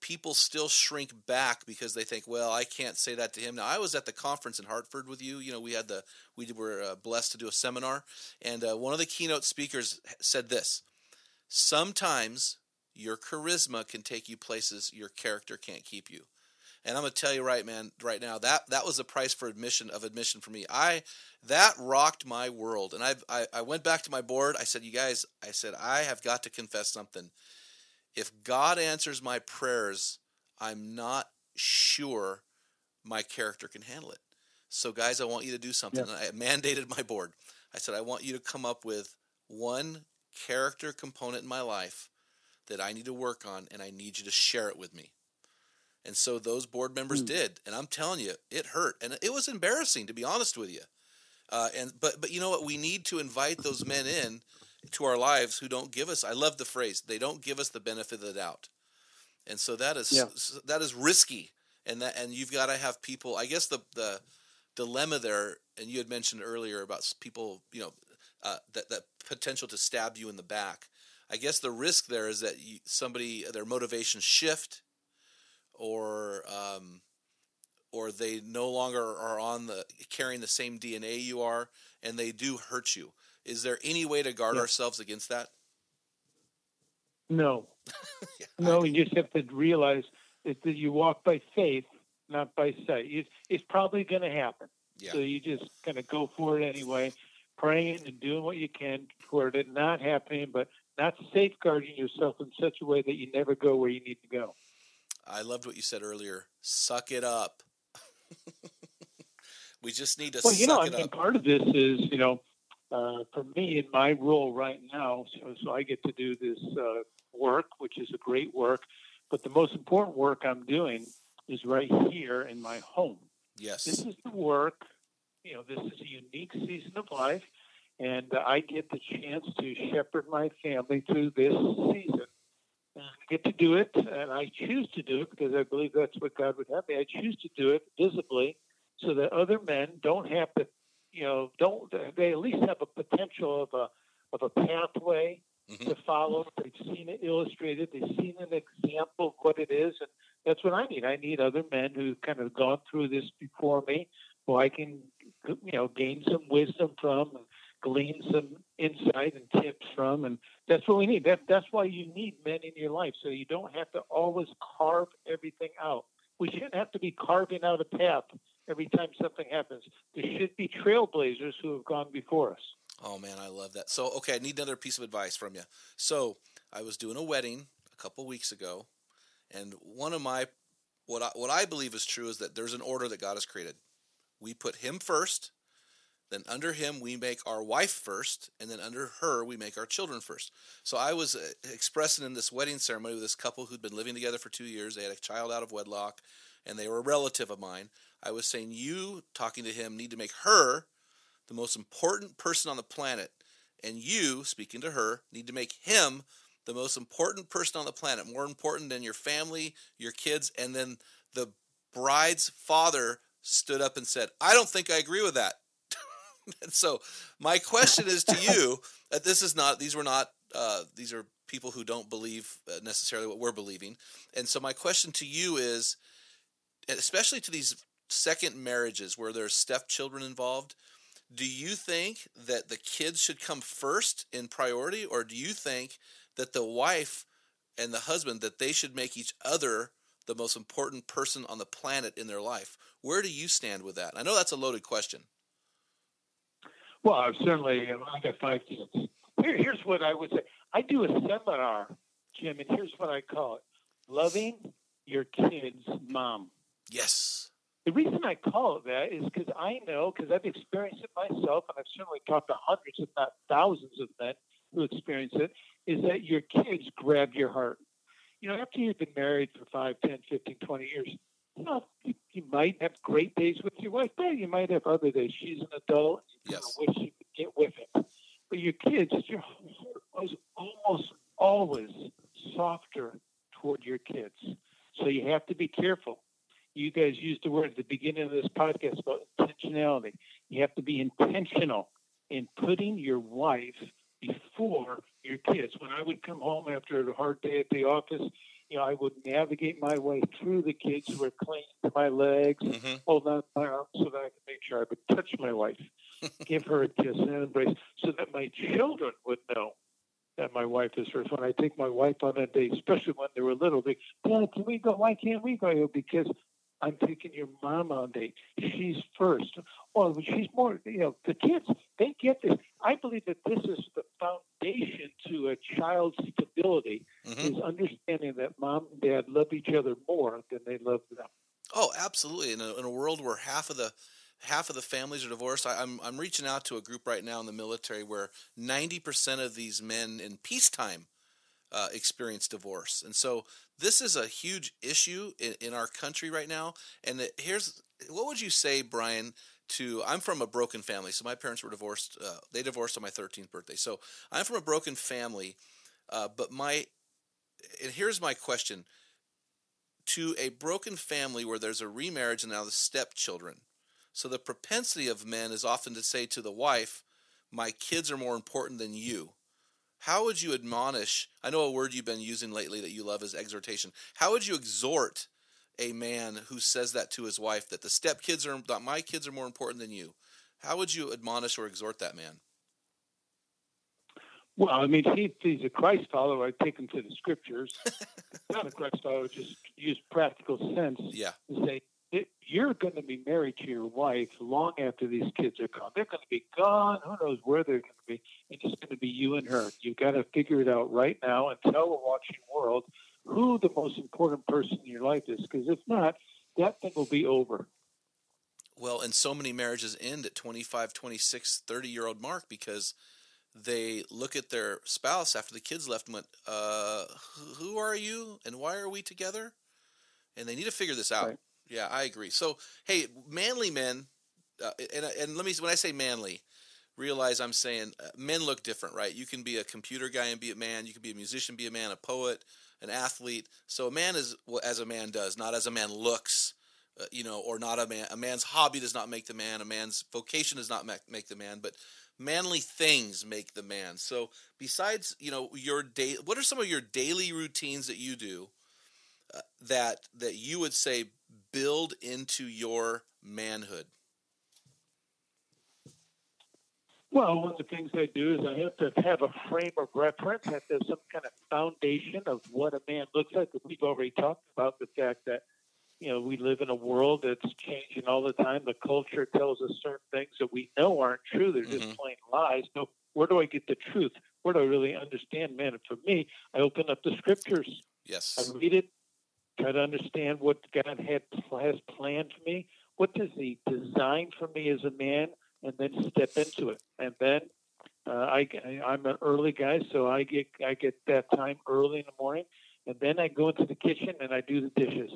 [SPEAKER 2] people still shrink back because they think, well, I can't say that to him. Now, I was at the conference in Hartford with you. You know, we had the we were uh, blessed to do a seminar, and uh, one of the keynote speakers said this: sometimes your charisma can take you places your character can't keep you. And I'm gonna tell you right, man, right now that that was the price for admission of admission for me. I that rocked my world, and I've, I I went back to my board. I said, you guys, I said I have got to confess something. If God answers my prayers, I'm not sure my character can handle it. So, guys, I want you to do something. And I mandated my board. I said, I want you to come up with one character component in my life that I need to work on, and I need you to share it with me. And so those board members did, and I'm telling you, it hurt, and it was embarrassing to be honest with you. Uh, and but but you know what? We need to invite those men in to our lives who don't give us. I love the phrase. They don't give us the benefit of the doubt, and so that is
[SPEAKER 3] Yeah.
[SPEAKER 2] that is risky. And that and you've got to have people. I guess the the dilemma there, and you had mentioned earlier about people, you know, uh, that that potential to stab you in the back. I guess the risk there is that you, somebody their motivations shift, or um, or they no longer are on the carrying the same DNA you are, and they do hurt you. Is there any way to guard
[SPEAKER 3] Yeah.
[SPEAKER 2] ourselves against that?
[SPEAKER 3] No. no, you just have to realize that you walk by faith, not by sight. It's, it's probably going to happen.
[SPEAKER 2] Yeah.
[SPEAKER 3] So you just kind of go for it anyway, praying and doing what you can toward it not happening, but not safeguarding yourself in such a way that you never go where you need to go.
[SPEAKER 2] I loved what you said earlier. Suck it up. we just need to
[SPEAKER 3] Well, you know, I mean,
[SPEAKER 2] up.
[SPEAKER 3] part of this is, you know, uh, for me in my role right now, so, so I get to do this uh, work, which is a great work, But the most important work I'm doing is right here in my home.
[SPEAKER 2] Yes.
[SPEAKER 3] This is the work. You know, this is a unique season of life, and uh, I get the chance to shepherd my family through this season. And I get to do it, and I choose to do it because I believe that's what God would have me. I choose to do it visibly, so that other men don't have to, you know, don't they at least have a potential of a of a pathway
[SPEAKER 2] Mhm.
[SPEAKER 3] to follow. They've seen it illustrated. They've seen an example of what it is, and that's what I need. I need other men who've kind of gone through this before me, who I can, you know, gain some wisdom from, and glean some insight and tips from, and that's what we need. That that's why you need men in your life, so you don't have to always carve everything out. We shouldn't have to be carving out a path every time something happens. There should be trailblazers who have gone before us.
[SPEAKER 2] Oh man, I love that. So, okay, I need another piece of advice from you. So, I was doing a wedding a couple weeks ago, and one of my what I, what I believe is true is that there's an order that God has created. We put Him first, then under Him we make our wife first, and then under her we make our children first. So, I was uh, expressing in this wedding ceremony with this couple who'd been living together for two years. They had a child out of wedlock, and they were a relative of mine. I was saying, you talking to him need to make her the most important person on the planet, and you, speaking to her, need to make him the most important person on the planet, more important than your family, your kids, and then the bride's father stood up and said, I don't think I agree with that. and so my question is to you that this is not, these were not, uh, these are people who don't believe uh, necessarily what we're believing. And so my question to you is, especially to these second marriages where there's stepchildren involved, do you think that the kids should come first in priority or do you think that the wife and the husband that they should make each other the most important person on the planet in their life where do you stand with that i know that's a loaded question
[SPEAKER 3] Well, I've certainly, I got five kids. Here, here's what I would say. I do a seminar, Jim, and here's what I call it: loving your kids' mom.
[SPEAKER 2] yes
[SPEAKER 3] The reason I call it that is because I know, because I've experienced it myself, and I've certainly talked to hundreds, if not thousands, of men who experience it, is that your kids grab your heart. You know, after you've been married for 5, 10, 15, 20 years, you know, you, you might have great days with your wife, but you might have other days. She's an adult. You
[SPEAKER 2] Yes.
[SPEAKER 3] kinda wish you could get with it. But your kids, your heart was almost always softer toward your kids. So you have to be careful you guys used the word at the beginning of this podcast about intentionality. You have to be intentional in putting your wife before your kids. When I would come home after a hard day at the office, you know, I would navigate my way through the kids who were clinging to my legs, and
[SPEAKER 2] Mhm.
[SPEAKER 3] hold on to my so that I could make sure I would touch my wife, give her a kiss and an embrace, so that my children would know that my wife is first. When I take my wife on a date, especially when they were little, they, Dad, can we go? Why can't we go? Go, Because I'm taking your mom on date. She's first. Well, she's more, you know, the kids, they get this. I believe that this is the foundation to a child's stability
[SPEAKER 2] Mhm.
[SPEAKER 3] is understanding that mom and dad love each other more than they love them.
[SPEAKER 2] Oh, absolutely. In a, in a world where half of the half of the families are divorced, I, I'm I'm reaching out to a group right now in the military where 90% of these men in peacetime uh, experience divorce, and so this is a huge issue in, in our country right now. And it, here's what would you say, Brian? To I'm from a broken family, so my parents were divorced. Uh, they divorced on my 13th birthday, so I'm from a broken family. Uh, but my and here's my question to a broken family where there's a remarriage and now the stepchildren. So the propensity of men is often to say to the wife, My kids are more important than you. How would you admonish? I know a word you've been using lately that you love is exhortation. How would you exhort a man who says that to his wife that the stepkids are that my kids are more important than you? How would you admonish or exhort that man?
[SPEAKER 3] Well, I mean, if he's a Christ follower, I'd take him to the scriptures. Not a Christ follower, just use practical sense.
[SPEAKER 2] Yeah.
[SPEAKER 3] and say "It- you're going to be married to your wife long after these kids are gone. They're going to be gone. Who knows where they're going to be? And it's going to be you and her. You've got to figure it out right now and tell the watching world who the most important person in your life is. Because if not, that thing will be over.
[SPEAKER 2] Well, and so many marriages end at 25, 26, 30 year old mark because they look at their spouse after the kids left and went, uh, who- "Who are you, and why are we together?" And they need to figure this out.
[SPEAKER 3] Right.
[SPEAKER 2] Yeah, I agree. So, hey, manly men, uh, and and let me when I say manly, realize I'm saying uh, men look different, right? You can be a computer guy and be a man. You can be a musician, be a man, a poet, an athlete. So a man is well, as a man does, not as a man looks. Uh, you know, or not a man. A man's hobby does not make the man. A man's vocation does not make, make the man. But manly things make the man. So besides, you know, your day, what are some of your daily routines that you do uh, that that you would say build into your manhood?
[SPEAKER 3] Well, one of the things I do is I have to have a frame of reference. I have to have some kind of foundation of what a man looks like. We've already talked about the fact that, you know, we live in a world that's changing all the time. The culture tells us certain things that we know aren't true. They're just
[SPEAKER 2] Mhm.
[SPEAKER 3] plain lies. So where do I get the truth? Where do I really understand man? And for me, I open up the scriptures.
[SPEAKER 2] Yes.
[SPEAKER 3] I read it, try to understand what God had has planned for me. What does He design for me as a man, and then step into it. And then uh, I, I'm an early guy, so I get I get that time early in the morning, and then I go into the kitchen and I do the dishes,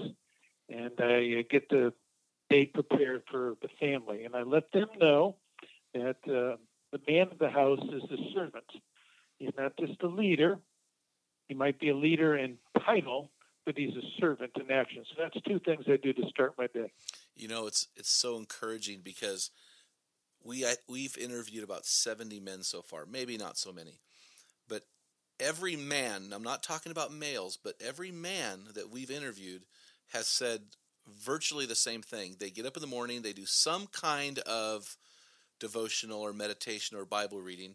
[SPEAKER 3] and I uh, get the day prepared for the family, and I let them know that uh, the man of the house is the servant. He's not just a leader. He might be a leader in title, but he's a servant in action. So that's two things I do to start my day.
[SPEAKER 2] You know, it's it's so encouraging because we I, we've interviewed about 70 men so far, maybe not so many. But every man, I'm not talking about males, but every man that we've interviewed has said virtually the same thing. They get up in the morning, they do some kind of devotional or meditation or Bible reading,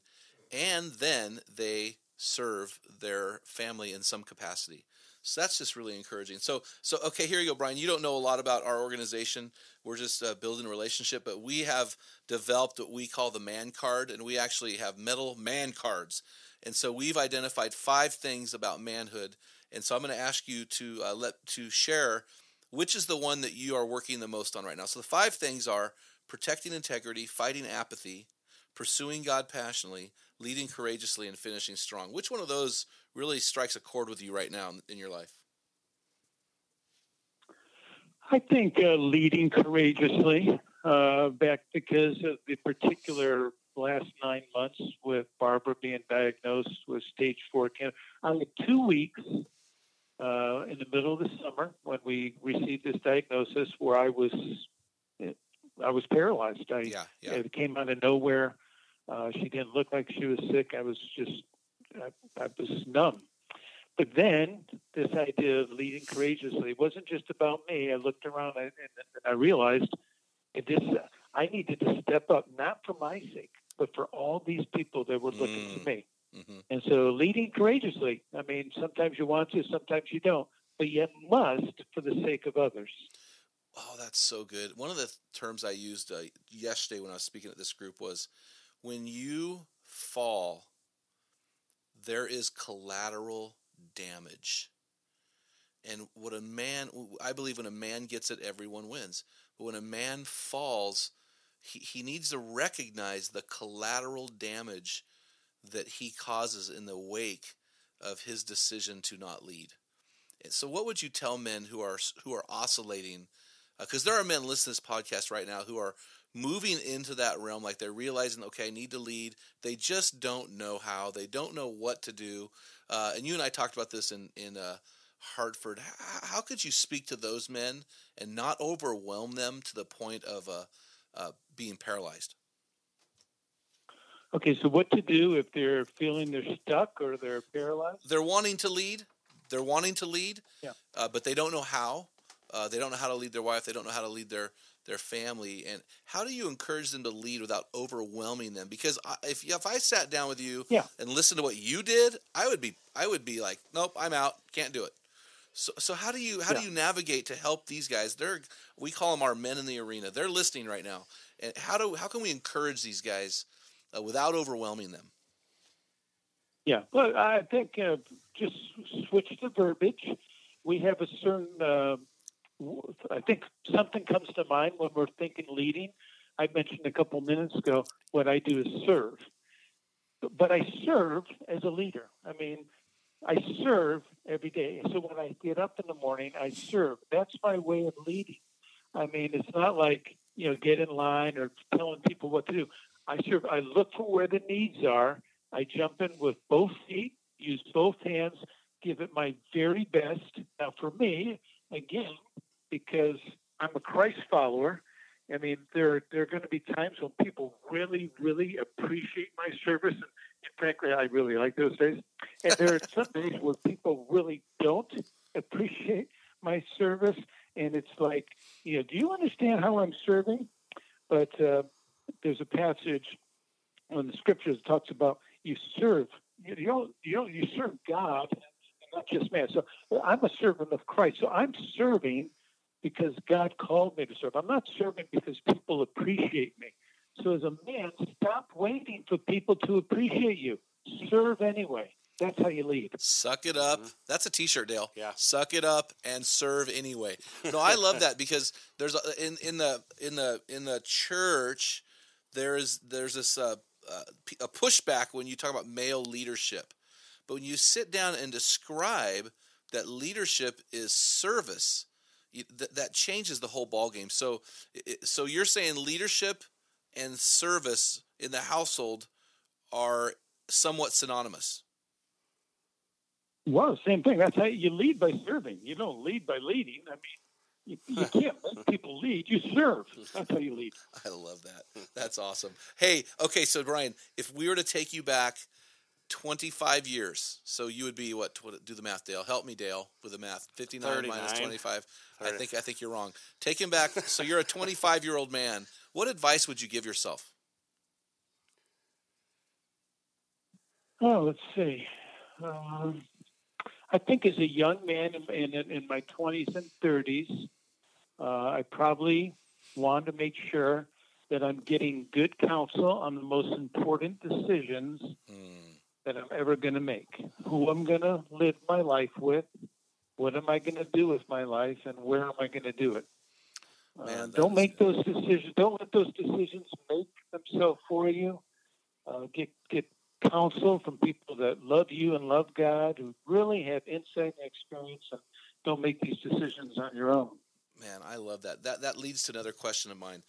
[SPEAKER 2] and then they serve their family in some capacity. So that's just really encouraging. So, so okay, here you go, Brian. You don't know a lot about our organization. We're just uh, building a relationship, but we have developed what we call the man card, and we actually have metal man cards. And so we've identified five things about manhood. And so I'm going to ask you to uh, let to share which is the one that you are working the most on right now. So the five things are protecting integrity, fighting apathy, pursuing God passionately, leading courageously, and finishing strong. Which one of those really strikes a chord with you right now in, in your life?
[SPEAKER 3] I think uh, leading courageously, uh, back because of the particular last nine months with Barbara being diagnosed with stage four cancer. I had two weeks uh, in the middle of the summer when we received this diagnosis where I was I was paralyzed. I
[SPEAKER 2] Yeah, yeah.
[SPEAKER 3] it came out of nowhere. Uh, she didn't look like she was sick. I was just I, I was numb. But then this idea of leading courageously wasn't just about me. I looked around and, and I realized this I needed to step up, not for my sake, but for all these people that were looking
[SPEAKER 2] Mm.
[SPEAKER 3] to me.
[SPEAKER 2] hmm
[SPEAKER 3] And so leading courageously. I mean, sometimes you want to, sometimes you don't, but you must for the sake of others.
[SPEAKER 2] Oh, that's so good. One of the terms I used uh, yesterday when I was speaking at this group was when you fall, there is collateral damage. And what a man, I believe when a man gets it, everyone wins. But when a man falls, he, he needs to recognize the collateral damage that he causes in the wake of his decision to not lead. So, what would you tell men who are who are oscillating? Uh, because there are men listening to this podcast right now who are moving into that realm, like they're realizing, okay, I need to lead. They just don't know how. They don't know what to do. Uh, and you and I talked about this in in uh, Hartford. How, how could you speak to those men and not overwhelm them to the point of uh, uh, being paralyzed?
[SPEAKER 3] Okay, so what to do if they're feeling they're stuck or they're paralyzed?
[SPEAKER 2] they're wanting to lead. They're wanting to lead,
[SPEAKER 3] Yeah.
[SPEAKER 2] uh, but they don't know how. Uh, they don't know how to lead their wife. They don't know how to lead their their family. And how do you encourage them to lead without overwhelming them? Because if if I sat down with you
[SPEAKER 3] Yeah.
[SPEAKER 2] and listened to what you did, I would be I would be like, nope, I'm out, can't do it. So so how do you how do you navigate to help these guys? They're we call them our men in the arena. They're listening right now. And how do how can we encourage these guys uh, without overwhelming them?
[SPEAKER 3] Yeah, well, I think uh, just switch the verbiage. We have a certain, uh, I think something comes to mind when we're thinking leading. I mentioned a couple minutes ago what I do is serve. but I serve as a leader. I mean, I serve every day. So when I get up in the morning, I serve. That's my way of leading. I mean, it's not like, you know, get in line or telling people what to do. I serve. I look for where the needs are. I jump in with both feet, use both hands, give it my very best. Now, for me, again, because I'm a Christ follower, I mean, there there are going to be times when people really, really appreciate my service, and, and frankly, I really like those days. And there are some days where people really don't appreciate my service, and it's like, you know, do you understand how I'm serving? But uh, there's a passage in the scriptures that talks about you serve, you know, you know, you serve God, and not just man. So I'm a servant of Christ. So I'm serving because God called me to serve. I'm not serving because people appreciate me. So as a man, stop waiting for people to appreciate you. Serve anyway. That's how you lead.
[SPEAKER 2] Suck it up. That's a T-shirt, Dale.
[SPEAKER 4] Yeah.
[SPEAKER 2] Suck it up and serve anyway. No, I love that because there's a, in in the in the in the church there's there's this uh, uh, p- a pushback when you talk about male leadership, but when you sit down and describe that leadership is service, you, th- that changes the whole ballgame. So it, so you're saying leadership and service in the household are somewhat synonymous.
[SPEAKER 3] Well, same thing. That's how you lead by serving. You don't lead by leading. I mean, you, you can't make people lead. You serve. That's how you lead.
[SPEAKER 2] I love that. That's awesome. Hey, okay, so Brian, if we were to take you back 25 years, so you would be what? what do the math, Dale? Help me, Dale, with the math. 59 minus
[SPEAKER 4] 39.
[SPEAKER 2] 25. I think I think you're wrong. Take him back. so you're a 25 year old man. What advice would you give yourself?
[SPEAKER 3] Oh, let's see. Um, I think as a young man in, in, in my 20s and 30s, uh, I probably want to make sure that I'm getting good counsel on the most important decisions
[SPEAKER 2] Hmm.
[SPEAKER 3] That I'm ever going to make. Who I'm going to live my life with, what am I going to do with my life, and where am I going to do it? Uh,
[SPEAKER 2] Man, that
[SPEAKER 3] don't make those decisions. Don't let those decisions make themselves for you. Uh, get get counsel from people that love you and love God, who really have insight and experience, and don't make these decisions on your own.
[SPEAKER 2] Man, I love that. That that leads to another question of mine.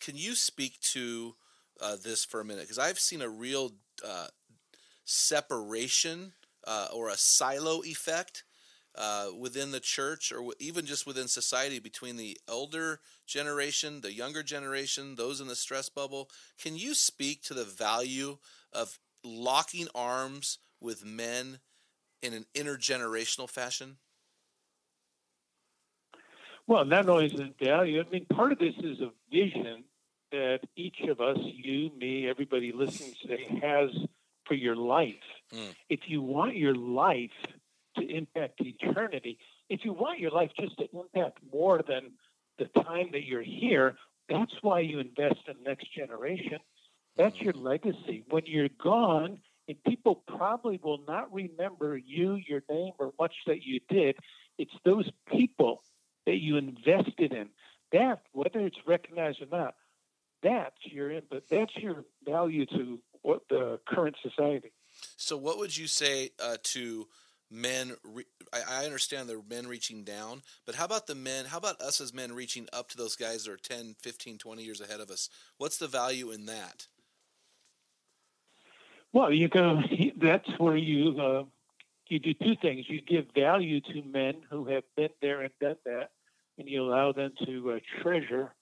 [SPEAKER 2] Can you speak to uh, this for a minute? Because I've seen a real uh, separation uh, or a silo effect uh, within the church, or w- even just within society, between the elder generation, the younger generation, those in the stress bubble. Can you speak to the value of locking arms with men in an intergenerational fashion?
[SPEAKER 3] Well, not only is it value, I mean, part of this is a vision that each of us, you, me, everybody listening today, has for your life.
[SPEAKER 2] Mm.
[SPEAKER 3] If you want your life to impact eternity, if you want your life just to impact more than the time that you're here, that's why you invest in next generation. That's your legacy. When you're gone, and people probably will not remember you, your name, or much that you did, it's those people that you invested in. That, whether it's recognized or not, that's your input. That's your value to what the current society.
[SPEAKER 2] So, what would you say uh, to men? Re- I, I understand the men reaching down, but how about the men? How about us as men reaching up to those guys that are 10, 15, 20 years ahead of us? What's the value in that?
[SPEAKER 3] Well, you go. That's where you uh, you do two things. You give value to men who have been there and done that, and you allow them to uh, treasure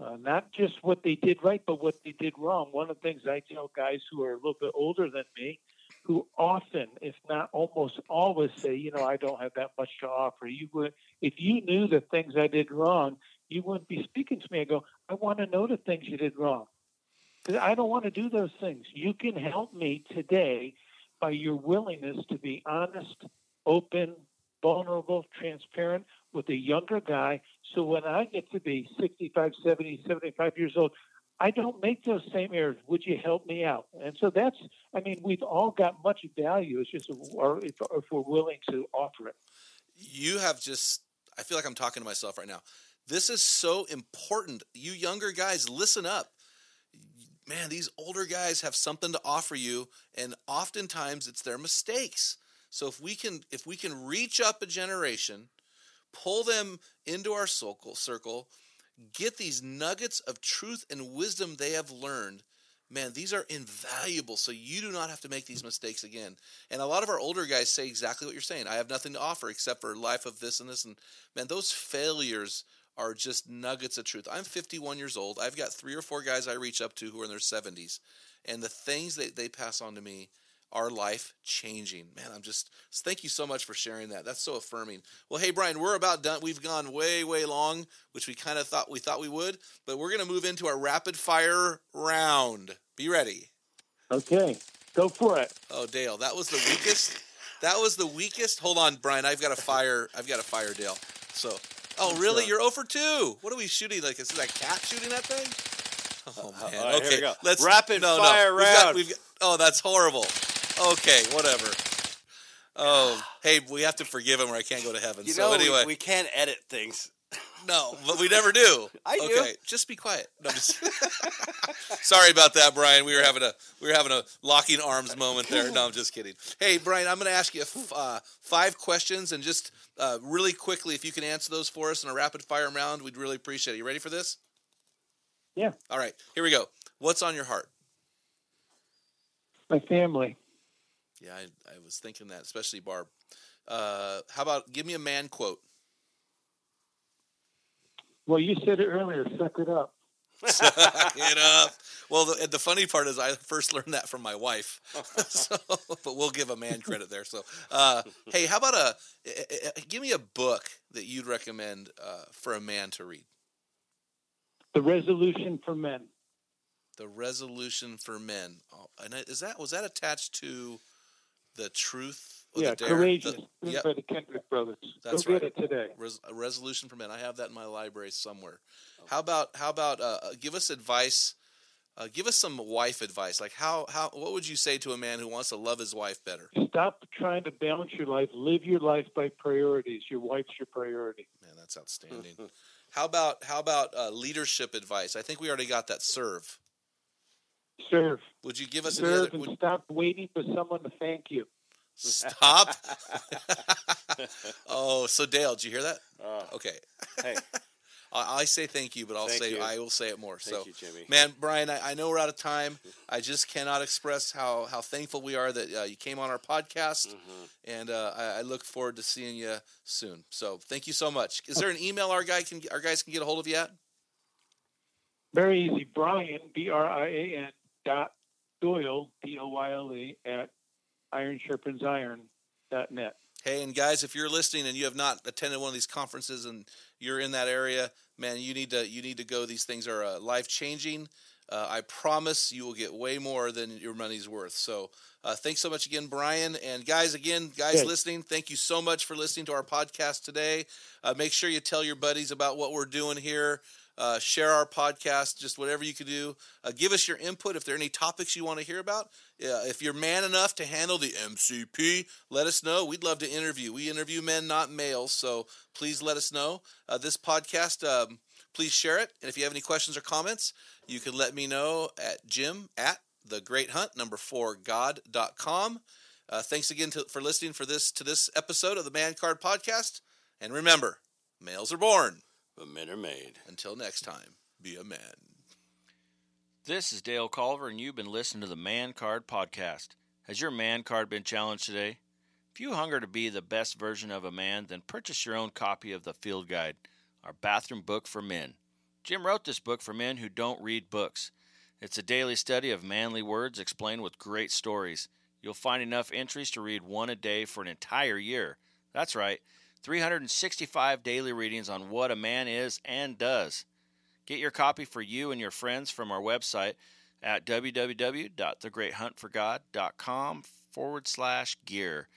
[SPEAKER 3] uh, not just what they did right, but what they did wrong. One of the things I tell guys who are a little bit older than me, who often, if not almost always, say, you know, I don't have that much to offer. You would, if you knew the things I did wrong, you wouldn't be speaking to me. I go, I want to know the things you did wrong. I don't want to do those things. You can help me today by your willingness to be honest, open, vulnerable, transparent with a younger guy. So when I get to be 65, 70, 75 years old, I don't make those same errors. Would you help me out? And so that's, I mean, we've all got much value. It's just or if, if we're willing to offer it.
[SPEAKER 2] You have just, I feel like I'm talking to myself right now. This is so important. You younger guys, listen up. man, these older guys have something to offer you, and oftentimes it's their mistakes. So if we can if we can reach up a generation, pull them into our circle, circle, get these nuggets of truth and wisdom they have learned. Man, these are invaluable. So you do not have to make these mistakes again. And a lot of our older guys say exactly what you're saying. I have nothing to offer except for life of this and this. And man, those failures are just nuggets of truth. I'm 51 years old. I've got three or four guys I reach up to who are in their 70s. And the things that they pass on to me are life changing. Man, I'm just thank you so much for sharing that. That's so affirming. Well, hey Brian, we're about done. We've gone way way long, which we kind of thought we thought we would, but we're going to move into our rapid fire round. Be ready.
[SPEAKER 3] Okay, go for it.
[SPEAKER 2] Oh, Dale, that was the weakest. That was the weakest. Hold on, Brian. I've got a fire. I've got a fire, Dale. So, oh, really? You're over 2. What are we shooting? Like, is that cat shooting that thing? Oh uh, uh, man.
[SPEAKER 1] all right, here
[SPEAKER 2] okay, let's
[SPEAKER 1] Rapid
[SPEAKER 2] no, no.
[SPEAKER 1] fire
[SPEAKER 2] We've got-
[SPEAKER 1] round.
[SPEAKER 2] we've got- oh, that's horrible. Okay, whatever. Oh, hey, we have to forgive him, or I can't go to heaven.
[SPEAKER 1] You
[SPEAKER 2] so
[SPEAKER 1] know,
[SPEAKER 2] anyway,
[SPEAKER 1] we, we can't edit things.
[SPEAKER 2] no, but we never do.
[SPEAKER 1] I do.
[SPEAKER 2] Okay, just be quiet. No, just Sorry about that, Brian. We were having a we were having a locking arms moment there. No, I'm just kidding. Hey, Brian, I'm going to ask you f- uh, five questions, and just uh, really quickly, if you can answer those for us in a rapid fire round, we'd really appreciate it. You ready for this?
[SPEAKER 3] Yeah.
[SPEAKER 2] All right, here we go. What's on your heart?
[SPEAKER 3] My family.
[SPEAKER 2] Yeah, I, I was thinking that, especially Barb. Uh, how about give me a man quote?
[SPEAKER 3] Well, you said it earlier. Suck it up.
[SPEAKER 2] Get up. Well, the, the funny part is I first learned that from my wife. so, but we'll give a man credit there. So, uh, hey, how about a eh, eh, eh, give me a book that you'd recommend uh, for a man to read?
[SPEAKER 3] The resolution for men.
[SPEAKER 2] The Resolution for Men. Oh, and is that was that attached to the Truth?
[SPEAKER 3] yeah,
[SPEAKER 2] the Dare?
[SPEAKER 3] courageous.
[SPEAKER 2] The- yep.
[SPEAKER 3] by the Kendrick brothers.
[SPEAKER 2] That's
[SPEAKER 3] go
[SPEAKER 2] right.
[SPEAKER 3] get it today.
[SPEAKER 2] Res- a resolution for men. I have that in my library somewhere. How about how about uh, uh, give us advice? Uh, give us some wife advice. Like how how what would you say to a man who wants to love his wife better?
[SPEAKER 3] Stop trying to balance your life. Live your life by priorities. Your wife's your priority.
[SPEAKER 2] Man, that's outstanding. how about how about uh, leadership advice? I think we already got that. Serve.
[SPEAKER 3] Serve.
[SPEAKER 2] Would you give us any
[SPEAKER 3] Serve
[SPEAKER 2] other?
[SPEAKER 3] and
[SPEAKER 2] Would,
[SPEAKER 3] stop waiting for someone to thank you.
[SPEAKER 2] stop. oh, so Dale, did you hear that?
[SPEAKER 1] Uh,
[SPEAKER 2] Okay,
[SPEAKER 1] hey,
[SPEAKER 2] I, I say thank you, but I'll
[SPEAKER 1] Thank
[SPEAKER 2] say
[SPEAKER 1] you.
[SPEAKER 2] I will say it more.
[SPEAKER 1] thank
[SPEAKER 2] so
[SPEAKER 1] you, Jimmy.
[SPEAKER 2] Man, Brian, I, I know we're out of time. I just cannot express how, how thankful we are that uh, you came on our podcast,
[SPEAKER 1] Mm-hmm.
[SPEAKER 2] and uh, I, I look forward to seeing you soon. So, thank you so much. Is there an email our guy can our guys can get a hold of you at?
[SPEAKER 3] Very easy. Brian, B R I A N dot Doyle, D O Y L E, at iron dot net.
[SPEAKER 2] Hey, and guys, if you're listening and you have not attended one of these conferences and you're in that area, man, you need to you need to go. These things are uh, life changing. Uh, I promise you will get way more than your money's worth. So, uh, thanks so much again, Brian. And guys, again, guys
[SPEAKER 3] Good.
[SPEAKER 2] listening, thank you so much for listening to our podcast today. Uh, make sure you tell your buddies about what we're doing here. Uh, share our podcast, just whatever you can do. Uh, give us your input if there are any topics you want to hear about. If you're man enough to handle the MCP, let us know. We'd love to interview. We interview men, not males, so please let us know. Uh, this podcast, um, please share it. And if you have any questions or comments, you can let me know at jim at the great hunt number four god.com. Uh, thanks again to, for listening for this to this episode of the Man Card Podcast. And remember, males are born.
[SPEAKER 1] But men are made.
[SPEAKER 2] Until next time, be a man.
[SPEAKER 1] This is Dale Culver, and you've been listening to the Man Card Podcast. Has your man card been challenged today? If you hunger to be the best version of a man, then purchase your own copy of the Field Guide, our bathroom book for men. Jim wrote this book for men who don't read books. It's a daily study of manly words explained with great stories. You'll find enough entries to read one a day for an entire year. That's right, 365 daily readings on what a man is and does. Get your copy for you and your friends from our website at www.thegreathuntforgod.com forward slash gear.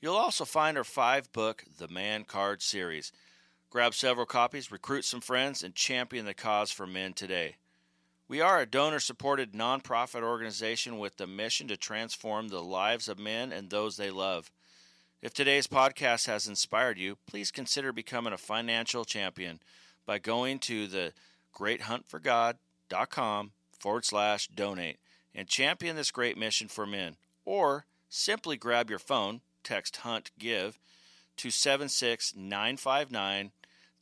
[SPEAKER 1] You'll also find our five book The Man Card series. Grab several copies, recruit some friends, and champion the cause for men today. We are a donor supported nonprofit organization with the mission to transform the lives of men and those they love. If today's podcast has inspired you, please consider becoming a financial champion by going to the greathuntforgod.com forward slash donate and champion this great mission for men. Or simply grab your phone, text Hunt Give to 76959,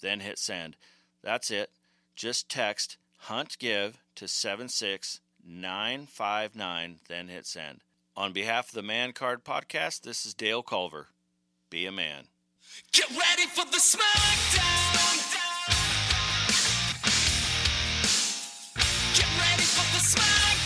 [SPEAKER 1] then hit send. That's it. Just text Hunt Give to 76959, then hit send. On behalf of the Man Card Podcast, this is Dale Culver. Be a man.
[SPEAKER 5] Get ready for the smackdown. Get ready for the smackdown.